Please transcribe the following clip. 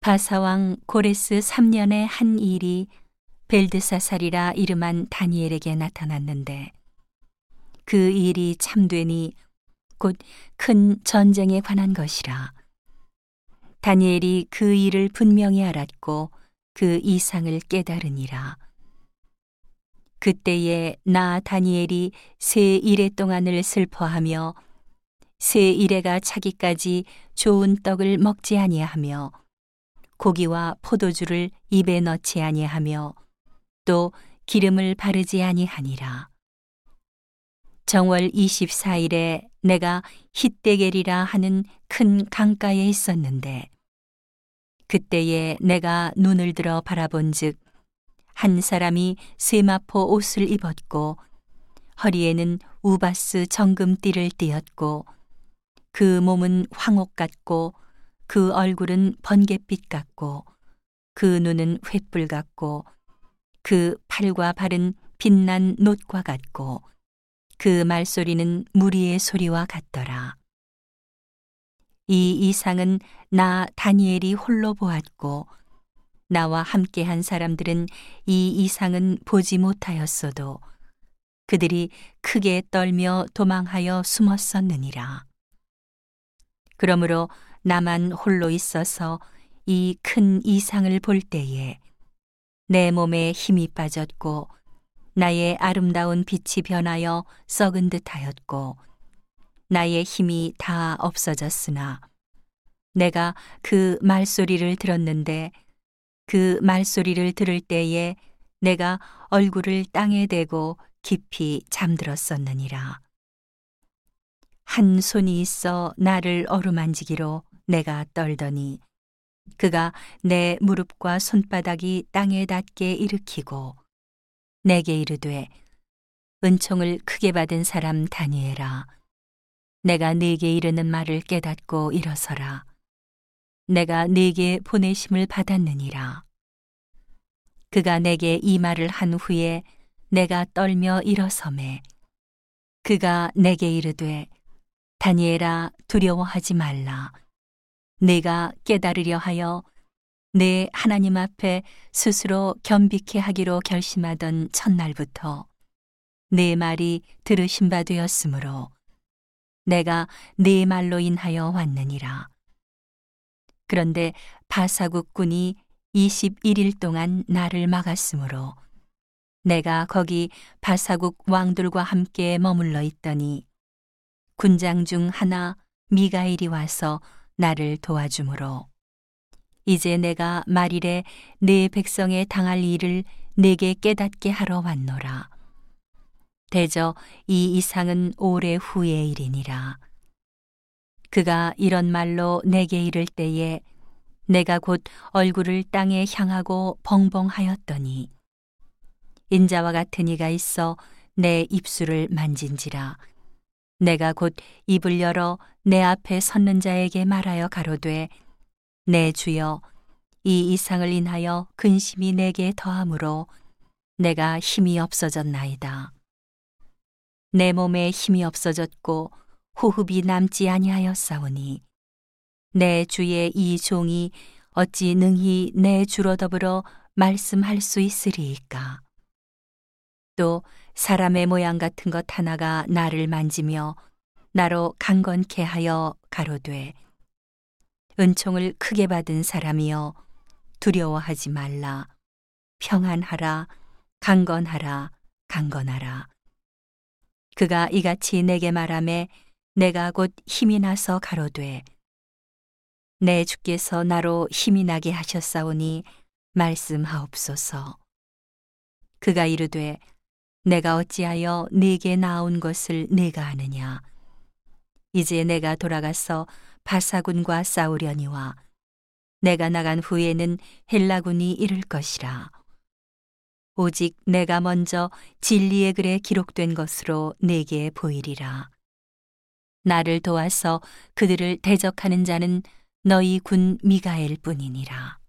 바사왕 고레스 3년의 한 일이 벨드사살이라 이름한 다니엘에게 나타났는데 그 일이 참되니 곧 큰 전쟁에 관한 것이라. 다니엘이 그 일을 분명히 알았고 그 이상을 깨달으니라. 그때에 나 다니엘이 세 일해 동안을 슬퍼하며 세 일해가 차기까지 좋은 떡을 먹지 아니하며 고기와 포도주를 입에 넣지 아니하며 또 기름을 바르지 아니하니라. 정월 24일에 내가 히데겔이라 하는 큰 강가에 있었는데 그때에 내가 눈을 들어 바라본즉 한 사람이 세마포 옷을 입었고 허리에는 우바스 정금띠를 띠었고 그 몸은 황옥 같고 그 얼굴은 번갯빛 같고 그 눈은 횃불 같고 그 팔과 발은 빛난 놋과 같고 그 말소리는 무리의 소리와 같더라. 이 이상은 나 다니엘이 홀로 보았고 나와 함께한 사람들은 이 이상은 보지 못하였어도 그들이 크게 떨며 도망하여 숨었었느니라. 그러므로 나만 홀로 있어서 이 큰 이상을 볼 때에 내 몸에 힘이 빠졌고 나의 아름다운 빛이 변하여 썩은 듯 하였고 나의 힘이 다 없어졌으나 내가 그 말소리를 들었는데 그 말소리를 들을 때에 내가 얼굴을 땅에 대고 깊이 잠들었었느니라. 한 손이 있어 나를 어루만지기로 내가 떨더니 그가 내 무릎과 손바닥이 땅에 닿게 일으키고 내게 이르되 은총을 크게 받은 사람 다니엘아 내가 네게 이르는 말을 깨닫고 일어서라. 내가 네게 보내심을 받았느니라. 그가 내게 이 말을 한 후에 내가 떨며 일어섬에 그가 내게 이르되 다니엘아 두려워하지 말라 내가 깨달으려 하여 내 하나님 앞에 스스로 겸비케 하기로 결심하던 첫날부터 내 말이 들으신 바 되었으므로 내가 네 말로 인하여 왔느니라. 그런데 바사국 군이 21일 동안 나를 막았으므로 내가 거기 바사국 왕들과 함께 머물러 있더니 군장 중 하나 미가일이 와서 나를 도와주므로 이제 내가 말일에 내 백성에 당할 일을 내게 깨닫게 하러 왔노라. 대저 이 이상은 오래 후의 일이니라. 그가 이런 말로 내게 이를 때에 내가 곧 얼굴을 땅에 향하고 벙벙하였더니 인자와 같은 이가 있어 내 입술을 만진지라 내가 곧 입을 열어 내 앞에 섰는 자에게 말하여 가로되 내 주여 이 이상을 인하여 근심이 내게 더함으로 내가 힘이 없어졌나이다. 내 몸에 힘이 없어졌고 호흡이 남지 아니하였사오니 내 주의 이 종이 어찌 능히 내 주로 더불어 말씀할 수 있으리이까. 또 사람의 모양 같은 것 하나가 나를 만지며 나로 강건케 하여 가로되 은총을 크게 받은 사람이여 두려워하지 말라. 평안하라 강건하라 강건하라. 그가 이같이 내게 말하매 내가 곧 힘이 나서 가로되 내 주께서 나로 힘이 나게 하셨사오니 말씀하옵소서. 그가 이르되 내가 어찌하여 네게 나온 것을 내가 아느냐? 이제 내가 돌아가서 바사군과 싸우려니와 내가 나간 후에는 헬라군이 이를 것이라. 오직 내가 먼저 진리의 글에 기록된 것으로 내게 보이리라. 나를 도와서 그들을 대적하는 자는 너희 군 미가엘 뿐이니라